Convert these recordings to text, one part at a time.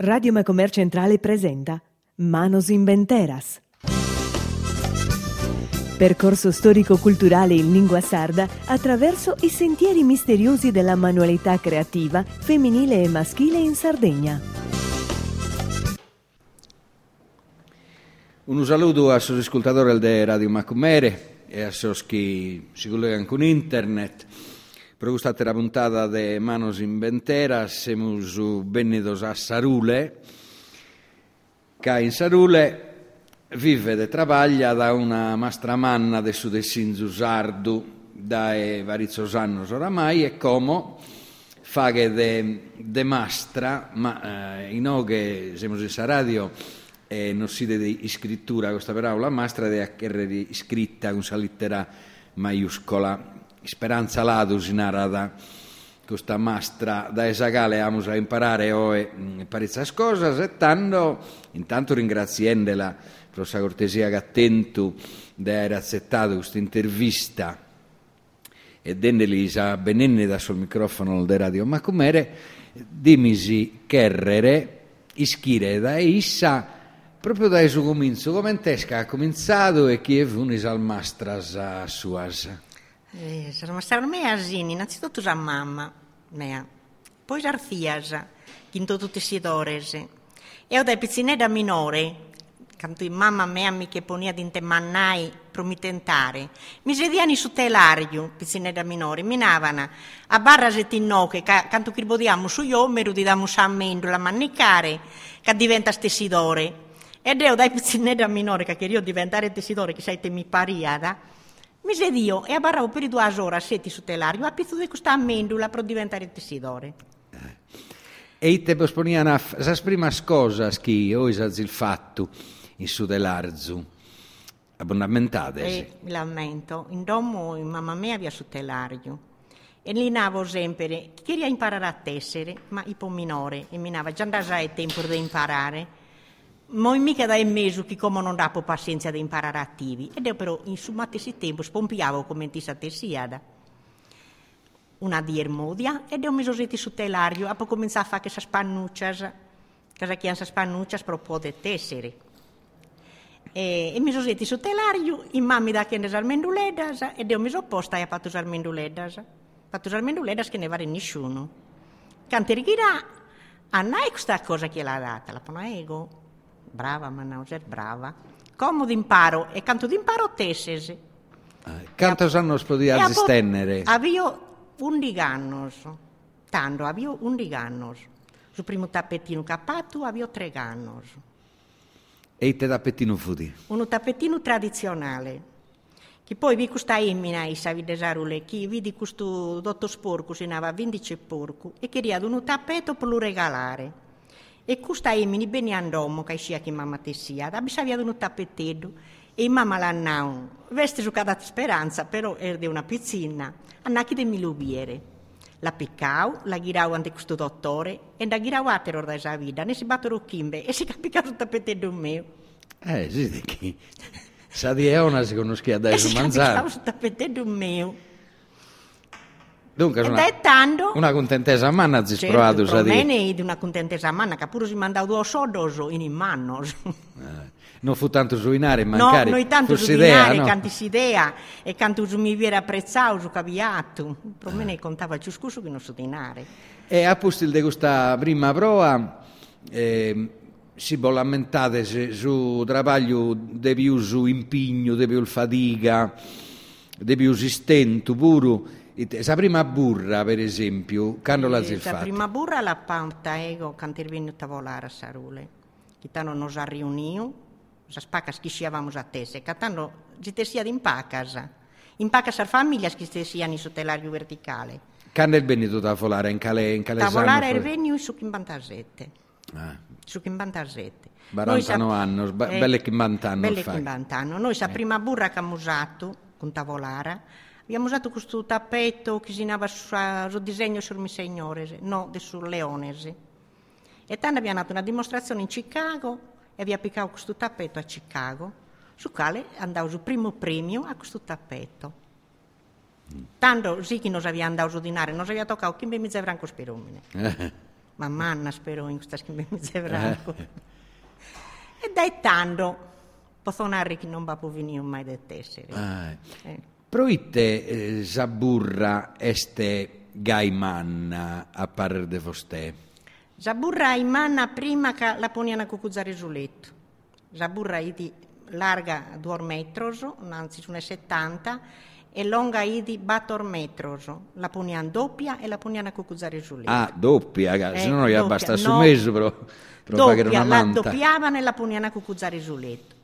Radio Macomer Centrale presenta Manos Inventeras. Percorso storico-culturale in lingua sarda attraverso i sentieri misteriosi della manualità creativa femminile e maschile in Sardegna. Un saluto a sus ascoltatori di Radio Macumere e a sos che si collegano con internet. Per questa puntata di Manos Inventeras siamo benvenuti a Sarule, che in Sarule vive e lavora da una mastramanna del sudessinzu sardu da vari anni oramai e come fa che de, de mastra, ma eh, in che siamo in radio e non si di scrittura questa parola mastra è scritta con una lettera maiuscola speranza ladus narada questa mastra da esagale amos a imparare o mm, parecchie cose e tanto intanto ringraziandela per la cortesia che attento di aver accettato questa intervista e dennelisa benenne da sul microfono del radio ma com'ere dimisi cherrere ischire da issa proprio da suo comincio come ha cominciato e chi è venuto al mastras suas eh, sarà stata mea asini, innanzitutto sa mamma mea, poi sarfiasa, quinto tutte si dorese. E ho da minore, canto in mamma mea mi che ponia di mannai promitentare. Mi sediani su telario, pizzinetta minore, minavano a barra settinnoche, canto che bodiamo su iomeru, di damo la mannicare, che diventa stessidore. Ed io dai pizzinetta minore, che io diventare tessidore, che sai te mi pariada, mi Miserio, e abbarravo per due ore senti su telario, a pizzo di questa amendula per diventare tessidore. Eh. E te posponiano le prime cose che ho il fatto in su dell'arzu. Abbonamentate. Eh, mi lamento. In domo mamma mia aveva su telario. E lì navo sempre, queria imparare a tessere, ma un po' minore, e mi nava già andare tempo di imparare. Moi mica da meso che come non dà pazienza di imparare attivi. Ed io però in summatesi tempo spompiavo come ti tessiada. Una di ermodia ed io mi sono su telario, e poi cominciare a fare queste spannuccias, che chiamano spannuccias per poter tessere. E, e mi sono su telario, in mammi da che ne salmenduledas, ed io mi sono posta a fatto salmenduledas. Fatto salmenduledas che ne vale nessuno. Canti rigirà, a non è questa cosa che l'ha data, la ponaego brava Mannauser, brava. Comodo imparo e canto d'imparo tessesi. Eh, quantos anni podiate stennere? Avio 11 anni, tanto, avio 11 anni. Sul primo tappetino cappato avio 3 anni. E te tappetino fudi? Un tappetino tradizionale. Che poi vi questa emmina i savi desarule, che vidi questo dotto sporco, si nava 15 porco, e riad un tappetto per lo regalare. E questa emini bene andomo, che sia che mamma te sia, da bisogna un tappettedo, e mamma l'ha nau, veste su cada speranza, però era di una pizzina, annacchi de milubiere. La piccau, la ghirau ante questo dottore, e da ghirau atero da esa vita, ne si battono chimbe, e si capicau sul tappettedo mio. Eh, sì, che... Sa di Eona si conosce adesso, mangiare. E si capicau sul tappettedo mio. Dunque, una, dettando, una contentesa manna si certo, provato a dire. di una contentesa manna, che pure si mandava due sodos in manno. Eh, non fu tanto suinare, mancare. No, noi tanto suinare, no? canti si idea, e canto su mi viene apprezzato, su caviato. Per me ne contava più scuso che non su dinare. E a postil di questa prima prova, eh, si può lamentare su lavoro di più su impegno, di più fatica, di più stento pure la prima burra, per esempio, quando l'ha fatto? La prima burra la panta ego, quando venuta a volare a Sarule. Chitano nos ha riunito, sa spacas che sciavamo a tese, catano ci sia in pacas. In pacas a famiglia in sotelario verticale. Quando è venuto a volare in cale in cale A volare è venuto su Chimbantasette. Ah. Su Chimbantasette. Barantano anni, eh, belle Chimbantanno. Belle Chimbantanno. Noi sa eh. prima burra che abbiamo usato, con Tavolara, Abbiamo usato questo tappeto che si nava sul disegno sul Signore, no, sul Leonese. E tanto abbiamo fatto una dimostrazione in Chicago e abbiamo appiccato questo tappeto a Chicago, su quale andavo il primo premio a questo tappeto. Tanto sì che non abbiamo andato a dinare, non abbiamo toccato chi mi zevranco sperumine. ma manna spero in questa schimbe mi zevranco. e dai tanto, pothonare che non va a venire mai del tessere. Ah. Eh. Proite eh, Zaburra este gaimanna a parer de vostè? Zaburra manna prima che la poniano a cucuzzare sul letto. Zaburra di larga 2 metros, anzi su 70 e longa idi 4 metros. La poniamo doppia e la poniamo a cucuzzare sul letto. Ah, doppia, eh, se no gli basta su mese però, per doppia, la doppiavano e la poniamo a cucuzzare sul letto.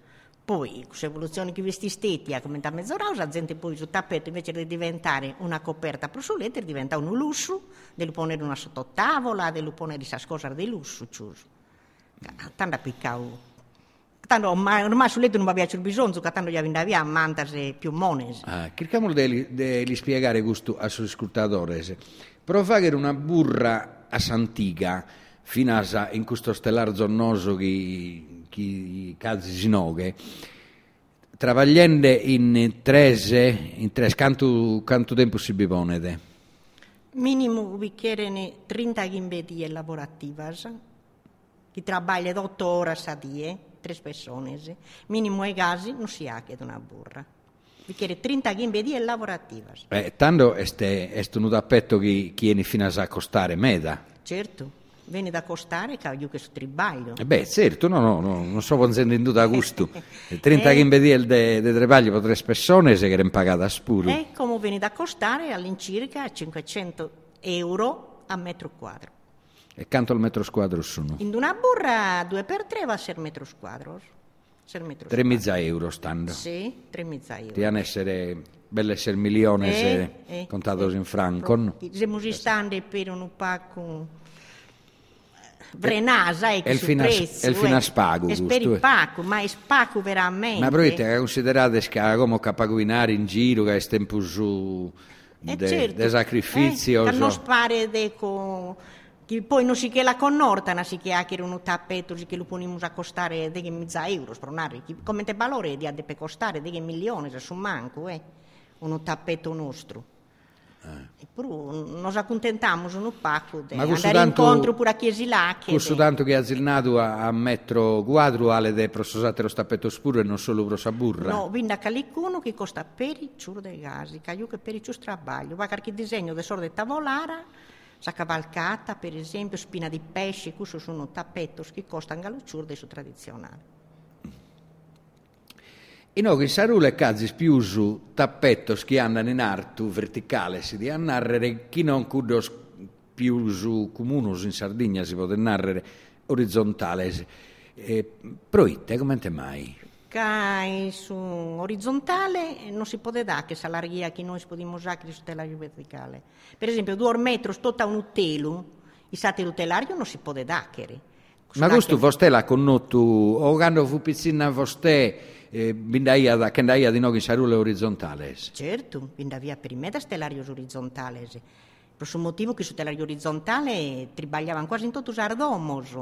Poi, con l'evoluzione che vesti steti, a come da mezz'ora, la gente poi sul tappeto, invece di diventare una coperta per sul letto, diventa un lusso, devo ponere una sottotavola, devo ponere di cosa di lusso, ciuso. Tanto piccavo tanto ormai, ormai sul letto non aveva più bisogno, che tanto gli andavi a mantase più mones. Ah, cerchiamo di, spiegare questo ai suoi ascoltatori. Per fare una burra a Santiga, fino a in questo stellar zonnoso che chi casi sinoghe, travagliando in trese, in tres, quanto, quanto tempo si bivonede? Minimo chiedono 30 ghimbedie lavorativas, che lavora 8 ore a die, tre persone, minimo ai gasi non si ha che una burra. Vi chiede 30 ghimbedie lavorativas. Eh, tanto è un dappetto che chiede fino a costare meda. Certo viene da costare che su tribaglio. Eh beh, certo, no, no, no non sto pensando da gusto. 30 eh, ghimbedie di de tribaglio per tre persone se che pagata a spuro. E come viene da costare all'incirca 500 euro a metro quadro. E quanto al metro quadro sono? In una burra 2 per 3 va a essere metro quadro. 3 mezza euro stanno. Sì, 3 mezza euro. Hanno essere belle essere milioni eh, se eh, contados eh, in franco. Siamo stando per un pacco Vrenasa è, il fina, prezzo, è il fina spago è per il pacco ma è spago veramente ma provate considerate che come capaguinare in giro che è tempo su eh de, certo. de sacrificio eh, so. non spare deco che poi non si che la connortana si che anche un tappeto che lo poniamo a costare dei mezza euro spronare come te valore di ha costare dei milioni se su manco eh un tappeto nostro eh. Però nos accontentiamo un pacco di andare incontro pure a chiesi là. Questo tanto che ha zilnato a, a metro quadro ale de prososate lo stappetto spuro e non solo prosa burra. No, vinda calicuno che costa per i ciur dei gasi, io che per i ciur trabaglio. Va che disegno di sorte tavolara, sa cavalcata, per esempio, spina di pesce, questo sono tappettos che costano gallucciur dei su tradizionali. E noi in sarule cazzi più su tappettos che andano in artu verticale, si di narrare chi non cudos più su comunus in Sardegna si può narrare orizzontale. Eh, proite, come mai? Che su orizzontale non si può dare che salarghia che noi possiamo usare su telario verticale. Per esempio, due metri tutta un utelo, il satellitelario non si può dare. Ma questo vostè l'ha connotto, o quando fu piccina vostè, eh, bindaia da candaia di noi sarule orizzontales. Certo, bindavia per me da stellarios orizzontales. Per questo motivo che su telario orizzontale tribagliavano quasi in tutti i ardomos,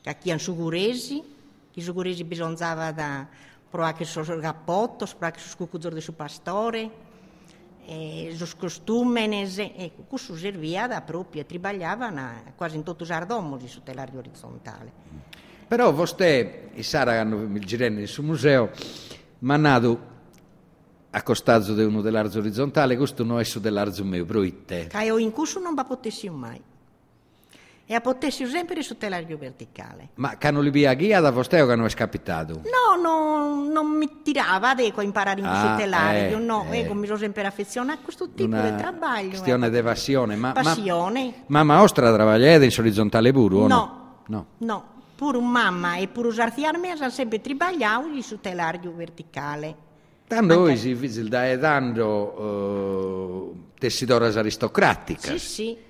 che chi hanno suguresi, che suguresi bisognava da provare su cappotto, provare su scucuzzor di su pastore, e su costumenes, e questo serviva da proprio, tribagliavano quasi in tutti i ardomos su telario orizzontale. Però vostè, i Sara hanno il girene sul museo, ma nato a costaggio di uno dell'arzo orizzontale, questo non è su dell'arzo mio, proitte. Che io in curso non va potessi mai. E a potessi sempre su telario verticale. Ma che non li via ghia da vostè non è scapitato? No, no, non mi tirava a imparare ah, telario, eh, no, eh. ecco, mi sono sempre affezionata a questo tipo Una di lavoro. questione eh. di passione. Ma, passione. Ma, ma, ma ostra travagliate in orizzontale puro, no? No, no pur mamma e pur usarziarmi hanno sempre tribagliato su telario verticale. Tanto voi si fizil da dando uh, tessidoras aristocraticas. Sì, sì.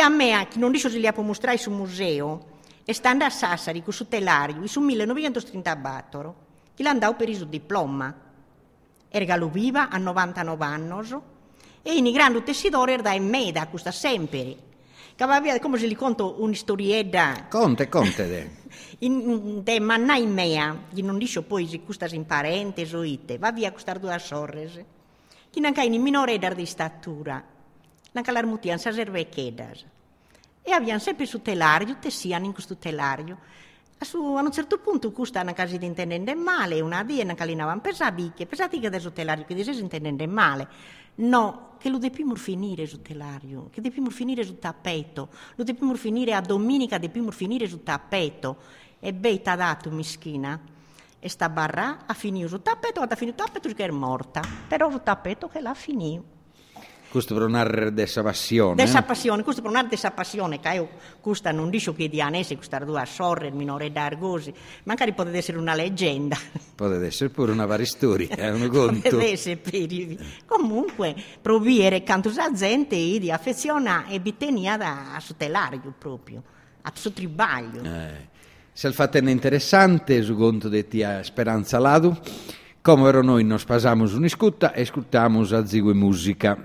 A che non dico se li ha mostrare sul museo, e stando a Sassari con su telario, su 1934, che l'andavo per il suo diploma. Ergalo viva a 99 anni, e in grande tessidore era in meda, questa sempre che va via come se li conto un'istorietta. Conte, conte. In, de mannai mea, che non dice poi se custas in parentes o ite, va via costar due sorres. Che non in minore di statura, l'armutian sa serve chedas. e abbiamo sempre su telario, tessiano in questo telario. Su, a un certo punto una casa di intendente male, una dia una calinavano pesati, che pesati che adesso telario, che dice intendente male. No, che lo dobbiamo finire sul telario, che dobbiamo finire sul tappeto, lo dobbiamo finire a domenica, dobbiamo finire sul tappeto. E beh, t'ha dato, mischina, e sta barra ha finito sul tappeto, ha finito il tappeto che è morta, però sul tappeto che l'ha finito. Questo per un'area dessa passione. Dessa eh? passione, questo per un'area dessa passione, che io questa non dico che di anesi, questa due sorre, il minore d'Argosi, magari potrebbe essere una leggenda. Potrebbe essere pure una varia storia, è un conto. Potrebbe essere per Comunque, proviere canto sa gente di affeziona e bitenia da sotelario proprio, a suo tribaglio. Eh. Se il fatto è interessante, su conto di tia Speranza Ladu, come ero noi non spasiamo un'iscutta e ascoltiamo a zigue musica.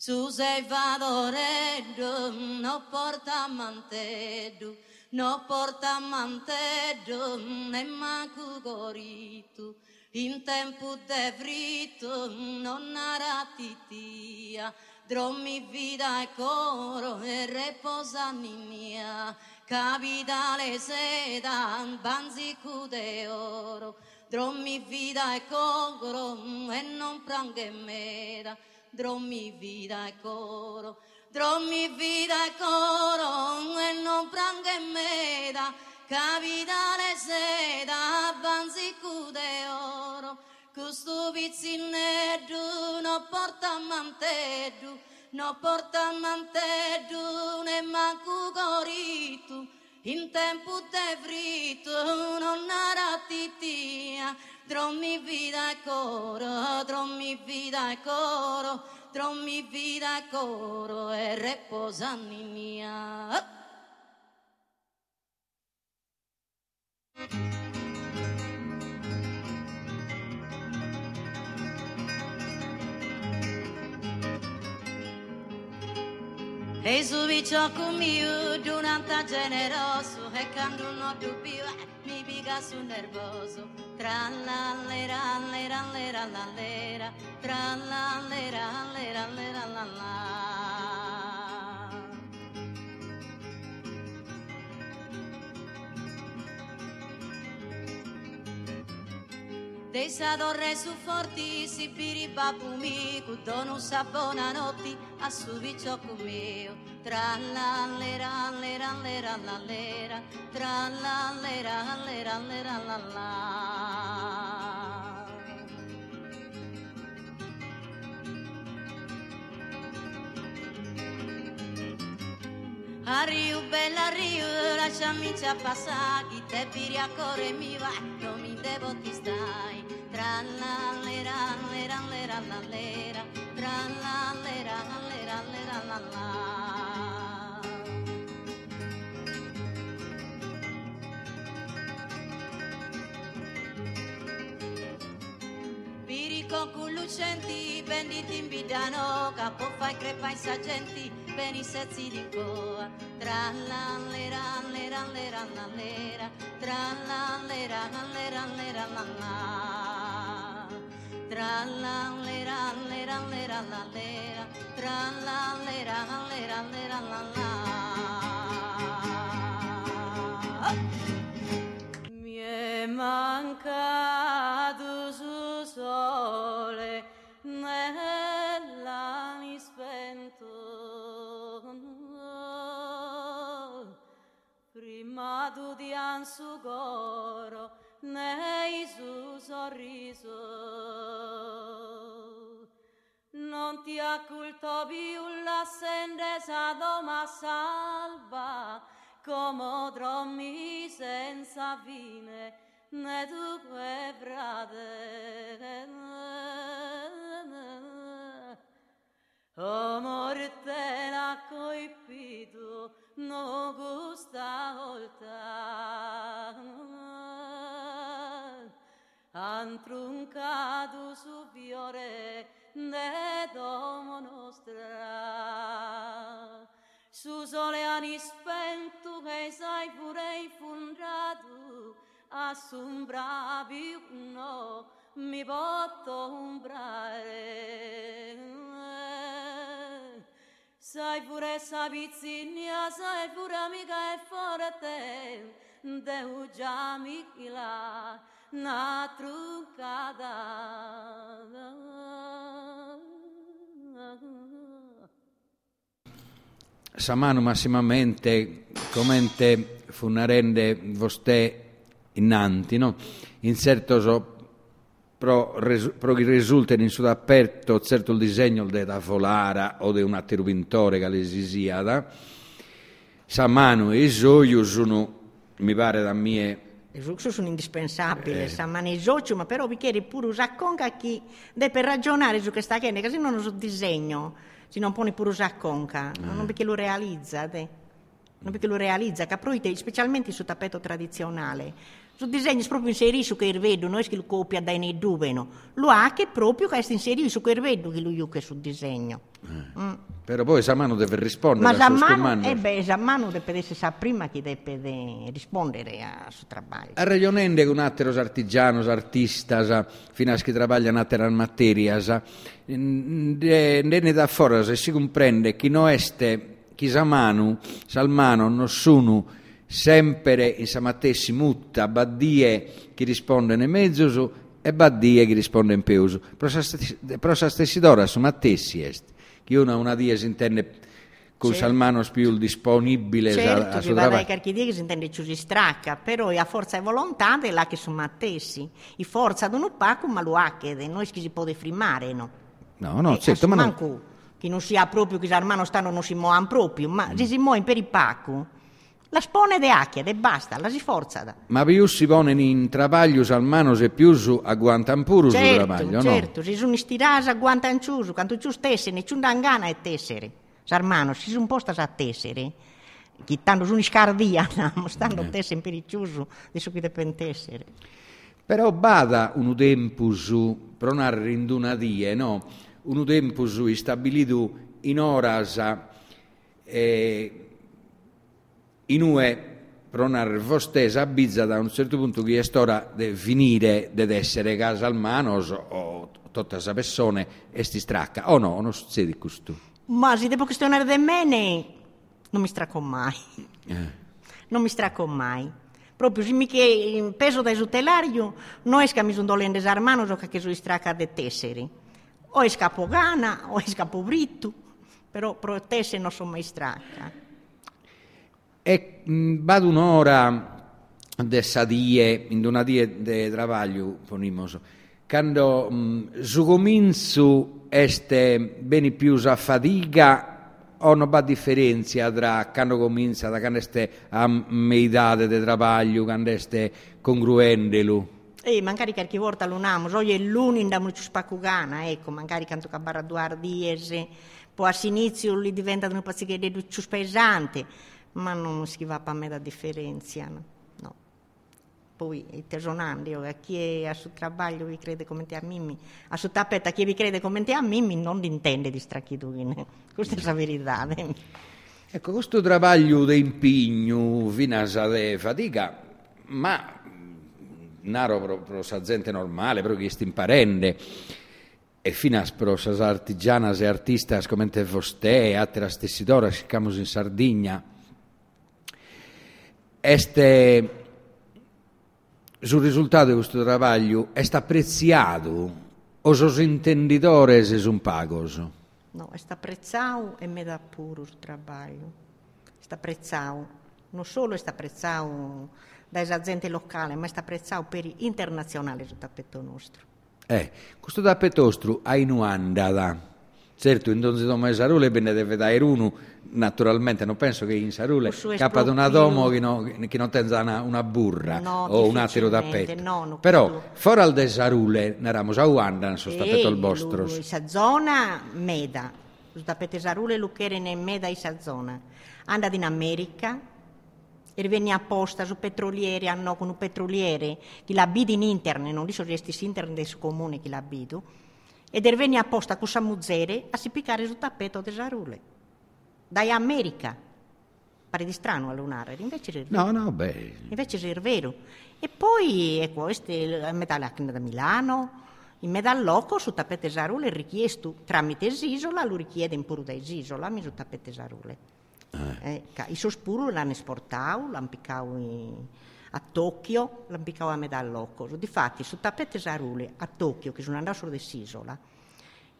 Su sei vadoreddo, no porta manteddu, no porta manteddu, ne manco goritu. In tempo de frito, non aratitia, drommi vida e coro e reposa mia. Capitale seda, banzicu de oro, drommi vida e coro e non pranghe meda drommi vida e coro, drommi vida e coro, e non pranga e meda, capitale seda, banzicu de oro, questo pizzineddu non porta manteddu, non porta manteddu, ne manco coritu, in tempo de frito non aratitia, Drommi vida coro, drommi vida coro, drommi vida coro e reposanni mia. E su vicino mio, durante generoso, e quando non dubbio, mi piga su nervoso. Tra la lera, lera, lera, la lera, tra la lera, lera, lera, la la. Desa torre su forti, si biri babumi, cudono sa buonanotti, a su vicocco mio. Tra la lera, lera, la lera, tra la lera, lera, la la. Arrivo, bella Rio, lasciami già passare, chi te piri a cuore mi va, non mi devo ti stai. Tra la lera, lera, lera, la lera, tra la lera, lera, lera, la la. Pirico con lucenti, benditi in bidano, capo fai crepa in sagenti, beni sezzi di coa. Tra la lera, lera, lera, la lera, tra la lera, lera, lera, la la. Tra la lera, lera, lera, la lera, tra la lera, lera, lera, la la. Di ansu coro nei su sorriso. Non ti acculto più la sendesa doma salva come drommi senza fine ne tu frate. O morte la coipito no gusta volta han truncato su fiore de domo nostra. Su sole ani spento che sai pure infondato assombravi no mi potto umbrare Sai pure sa pizzigna, sai pure amica e forte, Deu già mi la na truncata. Samano massimamente commente funarende vostè innanti, no? In certo so pro, res, pro risultano in sudaperto certo il disegno da volara o di un atterubintore che le sisiada. Samano e Zoiu sono, mi pare da mie sono indispensabili, eh. samani i ma però vi chiedi pure usare conca chi deve ragionare su questa cosa, così non uso disegno, se non pone pure usare conca, eh. non perché lo realizza, de. non perché lo realizza, caproite, specialmente sul tappeto tradizionale. Sul disegno proprio inserisce che vedo, non è che lo copia dai nei dubeno, lo ha che proprio è inserito che vedo che lui che sul disegno. Eh. Mm. Però poi Samano deve rispondere Ma Samano, eh beh, Samano deve essere prima che deve rispondere a suo lavoro. A ragionende con altri artigiani, artisti, fino a che lavorano in altre materie, ne da fuori se si comprende che non è chi Samano, Salmano, non sono sempre in samatessi mutta baddie chi risponde in mezzo e baddie chi risponde in peuso. Però sa stessi d'ora su mattessi est. Chi una una die si intende con certo. Salmano più disponibile certo, a, a suo lavoro. Certo, che si intende più si stracca, però a forza e volontà è là che sono mattessi. I forza non paco ma lo ha che noi si può defrimare, no? No, no, certo, ma non... Che non sia proprio che Salmano stanno non si muovono proprio, ma mm. si muovono per il paco la spone de acchia, e basta, la si forza. Ma più si pone in trabaglio salmano se più su agguantan pure certo, su trabaglio, certo, no? Certo, si sono stirasi agguantan ciusu, quando ciù stesse, ne ciù gana e tessere. Sarmano, si sono posta a tessere, che tanto sono scardia, stanno eh. tessere per il ciusu, adesso qui deve tessere. Però bada un tempus, non rindunadie, no? Un tempus stabilito in oras... Eh, Inue pronar vostesa bizza da un certo punto che è ora di finire di essere casalmanos o tutta questa persona e sti stracca. O no, non succede questo ma se devo questionare di me non mi stracco mai. Eh. non mi stracco mai. Proprio se mi che peso da esutelario non è che mi sono dolendo armanos o che sono stracca di tesseri o è scappo gana o è scappo britto però pro tessere non sono mai stracca e vado un'ora de sadie, in una die de trabalho, ponimos, quando mh, su cominzo este bene più a fatica o non va differenza tra quando comincia, da quando este a meidade de trabalho, quando este congruendelo? Eh, magari qualche volta lo namo, oggi è l'uno andiamo più spaccugana, ecco, magari quando cabara due diesi, poi all'inizio li diventa un po' più pesante, ma non si va per me la differenza. No? no. Poi i tesonandi, a chi a suo lavoro vi crede come te a Mimmi, a suo tappeto chi vi crede come te a Mimmi non intende di stracchitudine, questa è la verità. Ecco, questo lavoro di impegno, finasa di fatica, ma naro pro, pro sa gente normale, proprio chi sta imparendo, e fino a prosas artigianas e artistas come te vostè altre stessi d'ora, siamo in Sardegna, este, sul risultato di questo lavoro è apprezzato o sono intenditori se sono pagos? No, è apprezzato e mi dà pure il lavoro. È apprezzato, non solo è apprezzato dalle aziende locali, ma è apprezzato per i internazionali sul tappeto nostro. Eh, questo tappeto nostro ha in Uanda, certo, in Donzi Doma e Sarule ne deve dare uno. Naturalmente non penso che in Sarule capa di una domo che, no, che non tenga una, una burra no, o un altro tappeto no, no, però fuori al de Sarule eravamo a Uanda sono tappeto il vostro. questa zona meda. Il tappeto Sarule lo che era in meda questa zona. Andata in America e venne apposta su petroliere hanno con un petroliere che l'abita in internet non sono resti internet del comune che l'abito ed er venne apposta con Samuzzere a si piccare sul tappeto di Sarule dai America. Pare di strano a lunare, invece è vero. No, no, beh. Invece è vero. E poi, ecco, questo è metà da Milano, In medalloco su tapete sarule richiesto tramite Sisola, lo richiede pure da Sisola, mi su tapete sarule. Eh. ca- I sospuru l'hanno esportato, l'hanno piccato in- a Tokyo, l'hanno piccato a medalloco. Difatti su tapete sarule a Tokyo, che sono andato solo da Sisola,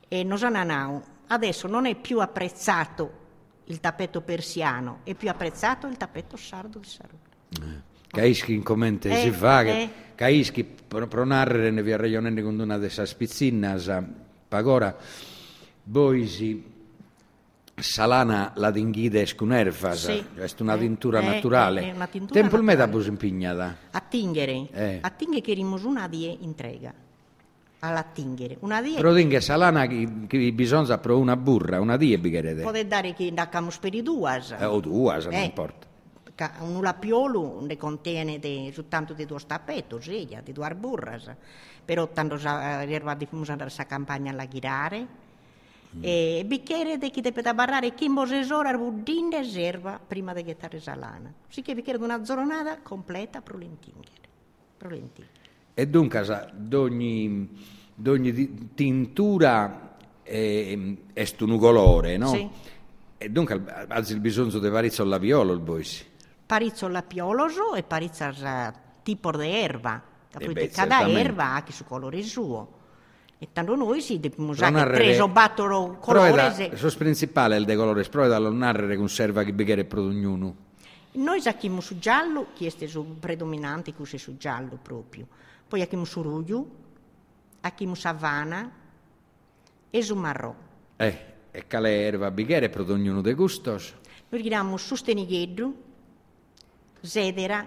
e Nosananau adesso non è più apprezzato il tappeto persiano, è più apprezzato il tappeto sardo di Sarule. Caischi in commenti Eh, si fa che eh. caischi pro, pro narrere ne via ragionando con una delle spizzinnas pagora boisi salana la dinghide scunerfas Sì. è una Eh, tintura eh, naturale è una tintura tempo naturale. bus impignata A Tinghere, Eh. a rimus una die entrega. Alla Tinghere. Una die però dingue salana che, che bisogna pro una burra una die bigherede può dare che da camus per i due. eh, o due se non Eh. importa Un lapiolo ne contiene de, soltanto di due stappetti, sì, di due burras. Però tanto sa- eh, erba di fumus andare a campagna alla ghirare. E bicchiere di chi deve da barrare chi mbosesora budinde serva prima di gettare salana. Sì che bicchiere di una giornata completa pro lentinghere. E dunque, d'ogni di- tintura è, è un colore, no? Sì. E dunque ha il bisogno di varizzo alla viola il boisi. Parizzo la pioloso e parizza sa tipo di erba. Eh Capite? beh, Cada erba ha che su colore suo. E tanto noi si dobbiamo usare preso battolo colore. Se- il suo principale è il de colore, però da non narrare conserva che bighere pro ognuno. Noi sacchiamo su giallo, chi è su predominante, così su giallo proprio. Poi acchiamo su ruglio, acchiamo savana e su marrò. Eh, e cale erba bighere pro ognuno de gustos. Noi chiamiamo su stenigheddu, zedera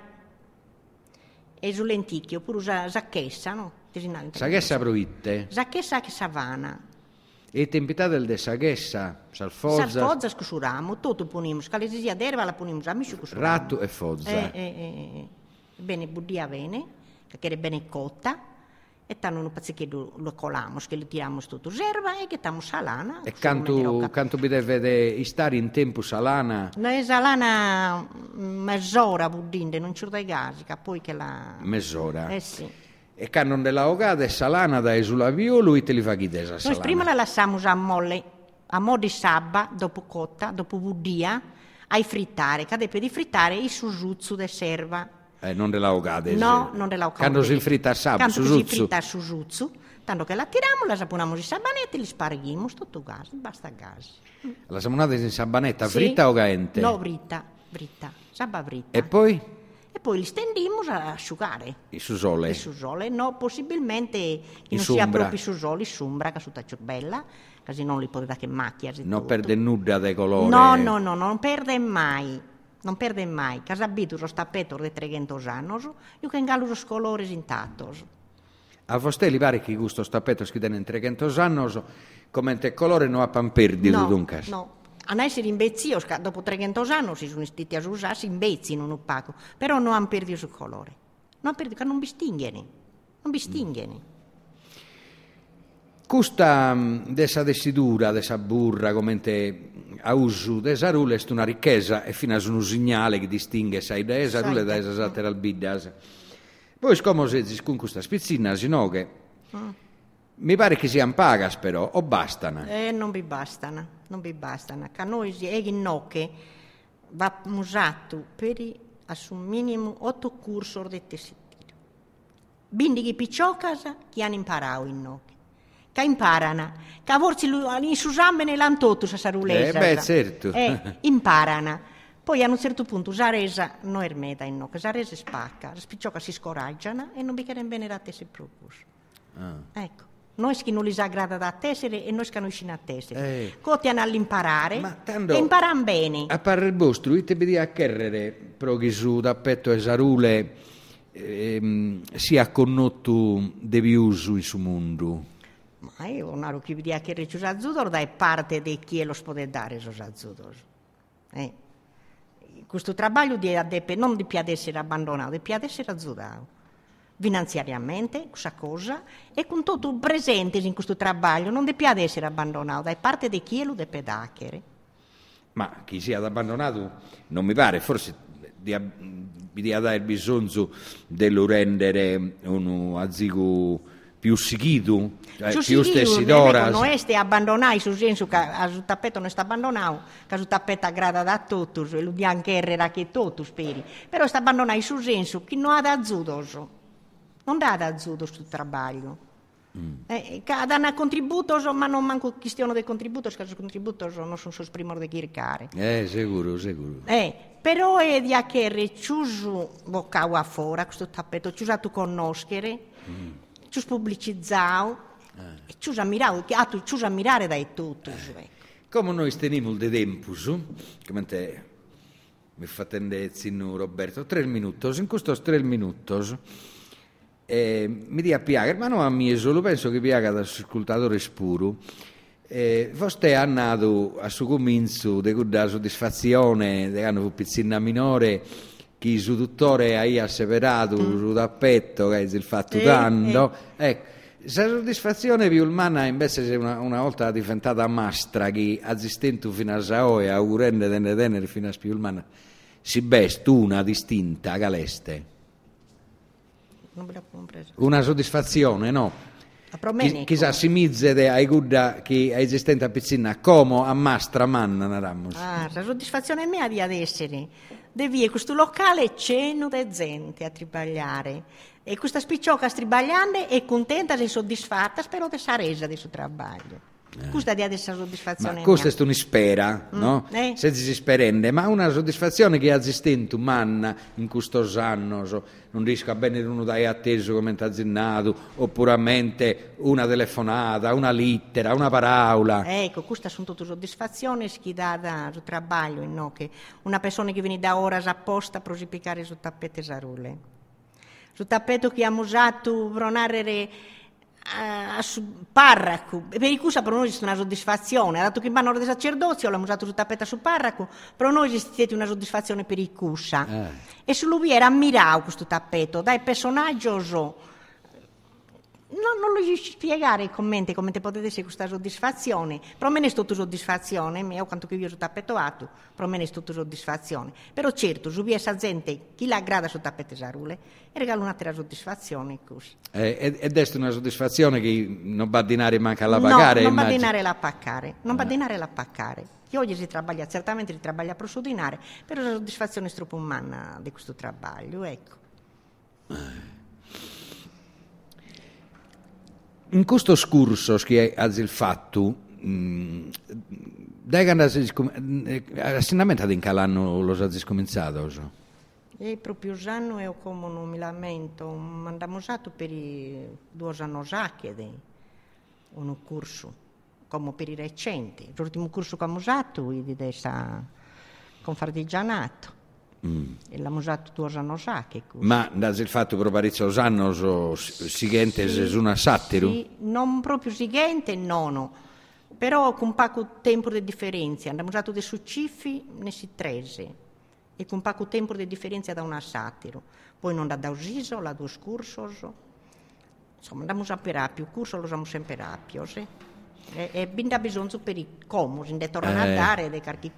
e su lenticchio, oppure usa zacchessa, no? Saghessa pro itte. Zacchessa che savana. E tempità del de saghessa, salfozza, Salfozza scusuramo, tutto poniamo, scalesia d'erba la poniamo a miscio cusuramo. ratto e fozza. Eh, eh, eh, eh. Bene, buddia bene, che è bene cotta, e tanto un pezzettino lo colamo, che lo tiriamo tutto serva e che tamo salana. E canto, canto bi deve stare in tempo salana, Noi salana mm, mezz'ora buddinde, non c'è dai gasi, che poi che la... mezz'ora. Eh sì. E cannon della ogada e salana da esula violo e te li fa chi desa Noi salana. prima la lasciamo a molle, a mo' di sabba, dopo cotta, dopo buddia, ai frittare, cade per di frittare il susuzzu de serva. Eh, non della ogada. No, non della occorre. Quando si fritta a sabato, Quando si fritta a susuzzu, tanto che la tiriamo, la saponiamo i sabanetti, li sparghiamo, tutto gas, basta gas. La samonata in sabanetta, Sì. fritta o gaente? No, britta, britta, sabba britta. E poi E poi li stendiamo a asciugare. il susole. Il susole, no, possibilmente che In non sia proprio i susoli, sombra, che sono più bella, così non li potete che macchia. e Non tutto. perde nulla de colore. No, no, no, non perde mai. Non perde mai. Casa abitu lo stappeto de 300 anni, io che ingalo los colores intattos. A vostè li pare che questo stappetto scrive in 300 anni, come te colore non ha pan perdido no, dunque. no. A noi si rimbezzio, dopo 300 anni si sono stati a usare, si imbezzino un opaco, però non hanno perduto il colore. Non hanno perduto, non bistinghene. Non bistinghene. Questa mh, dessa desidura, dessa burra, come te a uso desa rule, è una ricchezza e fino a un segnale che distingue sai da esa rule da esa lateral biddas. Poi come se con questa spizzina, sino che mi pare che siano pagas però, o bastano. Eh, non vi bastano, non vi bastano. Che noi si è in nocche, va usato per i- a su minimo 8 corsi di tessitino. Bindi che picciocasa che hanno imparato in nocche. Che imparano, che volte in susammene l'antotto sa sarulesa. Eh, beh, certo. Eh, imparano. Poi a un certo punto usaresa non è meta in nocche, usaresa spacca, la spiccioca si scoraggiano e non chiede bene la tessere propus. Ah. Ecco, noi che non li sa grada da tessere e noi che non a tessere. Eh. Cotiano all'imparare e imparano bene. A parere il vostro, ite vedi a chiedere pro che su d'appetto e sarule ehm, sia connotto de viusu in su mondo. Ma non ho chi vedi che recciusa azzudor dai parte di chi lo può dare esos azzudor. Eh. Questo lavoro di adepe non di più essere abbandonato, di più essere azzudato. Finanziariamente, questa cosa, e con tutto presente in questo lavoro, non di più essere abbandonato, da parte di chi lo deve dare. Ma chi sia abbandonato non mi pare, forse di, dia dare il bisogno di rendere un azigo più seguito, cioè, Su più Siriu, stessi eh, d'ora. Non è abbandonai su senso che il tappeto non sta abbandonato, che il tappeto aggrada da tutti, e lo bianco era che tutti speri. Però sta abbandonai su senso che non ha da zudos. Non dà da zudos sul lavoro. Mm. Eh, che danno contributos, ma non manco questione dei contributos, che i contributos non sono sus primor de chircare. Eh, sicuro, sicuro. Eh, però è di che ciuso boccavo a fora questo tappeto, ciuso a tu conoscere, Mm. Ciuso pubblicizzato, Eh. ciuso a mirare, che a tu ciuso a mirare dai tutti. ecco. Come noi teniamo de tempus, come te mi fa zinno Roberto, tre minuti, in questo tre minuti eh, mi dia piaga, ma non a me solo, penso che piaga da ascoltatore spuro, eh, vostè ha nato a suo comincio di quella soddisfazione di hanno pizzina minore che su dottore ha asseverato su tappetto che il fatto Sì, tanto. ecco questa soddisfazione più umana invece se una, una volta diventata mastra che assistente fino a Sao e augurende tenne tenere fino a più umana si best una distinta la compreso. una soddisfazione no? Chi- chissà si mizze ai gudda che è esistente a pizzina come a mastra manna naramos Ah, la soddisfazione mia di ad essere devi questo locale ceno di gente a tribagliare. E questa spicciocca stribagliando è contenta e soddisfatta spero di essere resa del suo lavoro questa di adesso soddisfazione Ma questa è un'ispera, no? eh. Se si sperende, ma una soddisfazione che esistente umana in questo anno, so, non riesco a bene uno dai atteso come tazinato, oppure una telefonata, una lettera, una parola. Ecco, queste sono tutte soddisfazioni che dà da sul lavoro, no? che una persona che viene da ora apposta per spiegare sul tappeto sarule. Sul tappeto che abbiamo usato per narrare a su parraco, e per i cusa per noi esiste una soddisfazione, dato che in banno di sacerdozio l'abbiamo usato sul tappeto su parraco, per noi esiste una soddisfazione per i cusa. Eh. E su lui era ammirato questo tappeto, dai personaggi so, No, non lo riesci a spiegare come te potete essere questa soddisfazione. Per me è stata soddisfazione, mio quanto che io sono tappetoato, per me è stata soddisfazione. Però certo, su via esa gente, chi la aggrada su tappete sarule, e regalo un'altra soddisfazione così. Eh, ed è una soddisfazione che non va a dinare manca no, pagare. non va a immagino. dinare la paccare, non va a dinare la paccare. Che oggi si lavora, certamente si lavora per sudinare, però la soddisfazione è troppo umana di questo lavoro, ecco. In questo scurso che hai il fatto, mh, dai che assinamento in l'anno lo hai cominciato? E proprio anno eu come non mi lamento, abbiamo usato per i due anni chiede un corso, come per i recenti. L'ultimo corso che abbiamo usato è di questa con E l'abbiamo usato due anni che corso. Ma dai il fatto per parecchio anni so, seguente su una satiro? Sì, non proprio seguente, no, no. Però con poco tempo di differenza. Abbiamo usato dei succiffi, ne si trese. E con poco tempo di differenza da una satiro. Poi non da da usiso, la due scursos. Insomma, andiamo a per più corso, lo usiamo sempre rapio, sì. E, binda bisogno per i comos, in tornare Eh. a dare, dei carchi.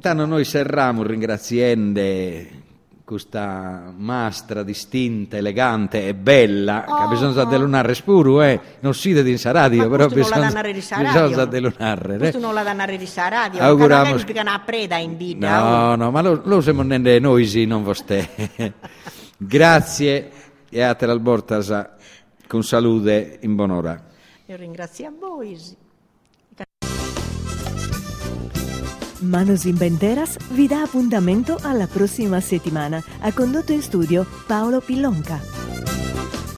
Tanto noi serramo ringraziende questa mastra distinta, elegante e bella, che Oh, bisogna oh. delunare spuru, eh. non si di sa radio, però bisogna, bisogna delunare. Questo non la danno a radio, Auguriamo- magari spiegano a preda in vita. oh. No, no, ma lo, lo siamo noi sì, non vostè. Grazie e a te l'albortasa con salute in buon'ora. Io ringrazio a voi. Manos in Benteras vi dà appuntamento alla prossima settimana. Ha condotto in studio Paolo Pillonca.